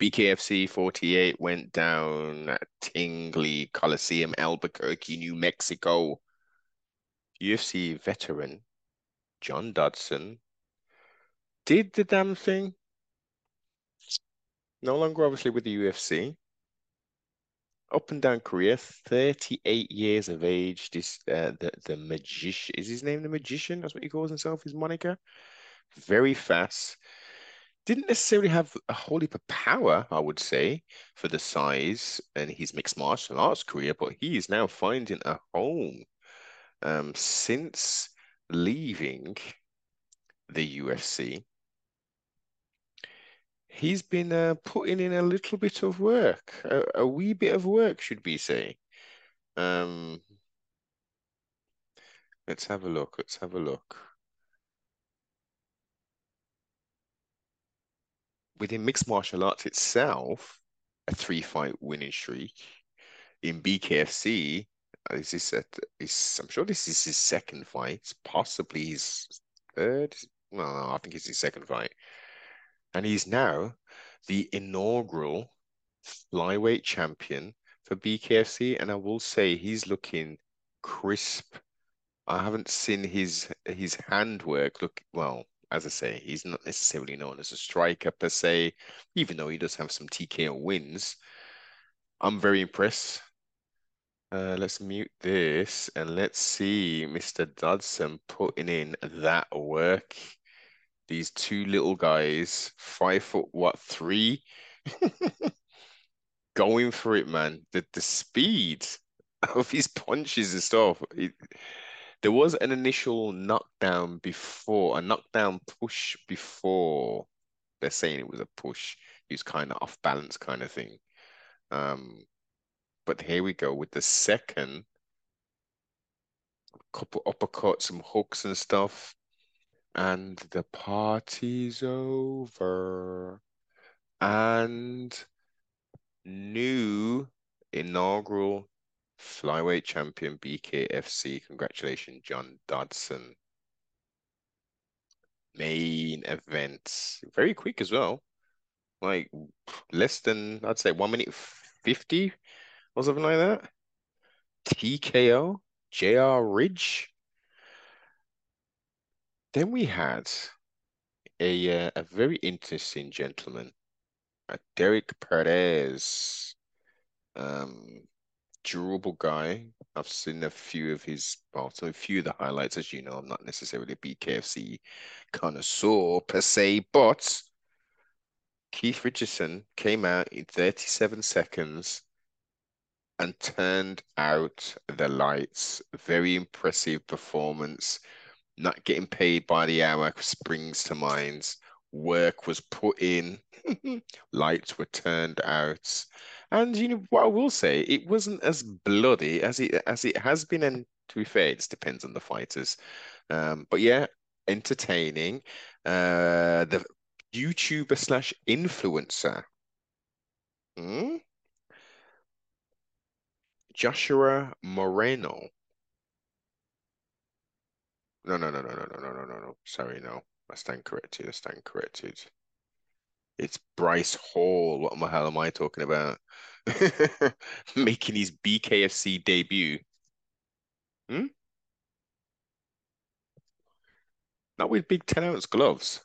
BKFC 48 went down at Tingley Coliseum, Albuquerque, New Mexico. UFC veteran John Dodson did the damn thing. No longer obviously with the UFC. Up and down career, 38 years of age. This uh, the the magician is his name the magician? That's what he calls himself, his moniker. Very fast. Didn't necessarily have a whole heap of power, I would say, for the size and his mixed martial arts career, but he is now finding a home um, since leaving the UFC, he's been uh, putting in a little bit of work, a, a wee bit of work, should we say. Um, let's have a look. Let's have a look. Within mixed martial arts itself, a three fight winning streak. In BKFC, uh, is this a, is, I'm sure this is his second fight, possibly his third. No, no, I think it's his second fight. And he's now the inaugural flyweight champion for BKFC. And I will say he's looking crisp. I haven't seen his his handwork look well. As I say, he's not necessarily known as a striker per se, even though he does have some TKO wins. I'm very impressed uh, let's mute this and let's see Mr. Dodson putting in that work. These two little guys, five foot what three, going for it, man. The the speed of his punches and stuff. It, there was an initial knockdown before, a knockdown push before. They're saying it was a push. He was kind of off balance, kind of thing. Um, but here we go with the second couple uppercuts, some hooks and stuff. And the party's over. And new inaugural flyweight champion BKFC. Congratulations, John Dodson. Main event. Very quick as well. Like less than, I'd say, one minute 50 or something like that. TKO, JR Ridge. Then we had a uh, a very interesting gentleman, uh, Derek Perez, um, durable guy. I've seen a few of his, well, a few of the highlights. As you know, I'm not necessarily a BKFC connoisseur per se, but Keith Richardson came out in 37 seconds and turned out the lights. Very impressive performance. Not getting paid by the hour springs to mind. Work was put in, lights were turned out. And you know what I will say, it wasn't as bloody as it as it has been, and to be fair, it depends on the fighters. Um, but yeah, entertaining. Uh, the YouTuber slash influencer. Hmm? Joshua Moreno. No, no, no, no, no, no, no, no, no, no. Sorry, no. I stand corrected. I stand corrected. It's Bryce Hall. What the hell am I talking about? Making his BKFC debut. Hmm? Not with big 10 ounce gloves.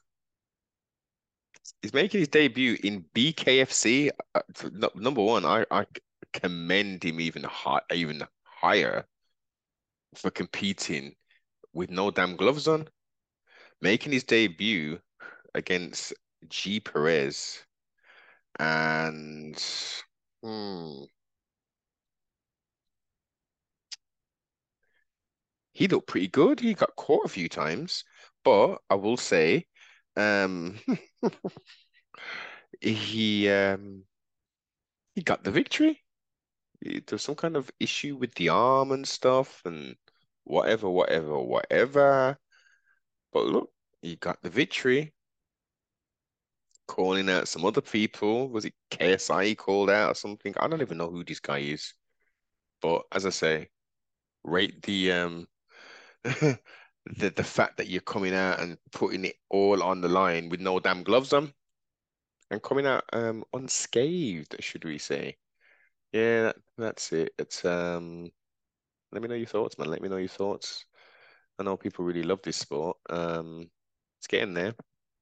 He's making his debut in BKFC. Uh, number one, I, I commend him even high, even higher for competing with no damn gloves on, making his debut against G Perez, and hmm, he looked pretty good. He got caught a few times, but I will say, um, he um, he got the victory there's some kind of issue with the arm and stuff and whatever, whatever, whatever. But look, he got the victory. Calling out some other people. Was it KSI he called out or something? I don't even know who this guy is. But as I say, rate the um the the fact that you're coming out and putting it all on the line with no damn gloves on. and coming out um unscathed, should we say? Yeah, that, that's it. It's um. Let me know your thoughts, man. Let me know your thoughts. I know people really love this sport. Um, it's getting there.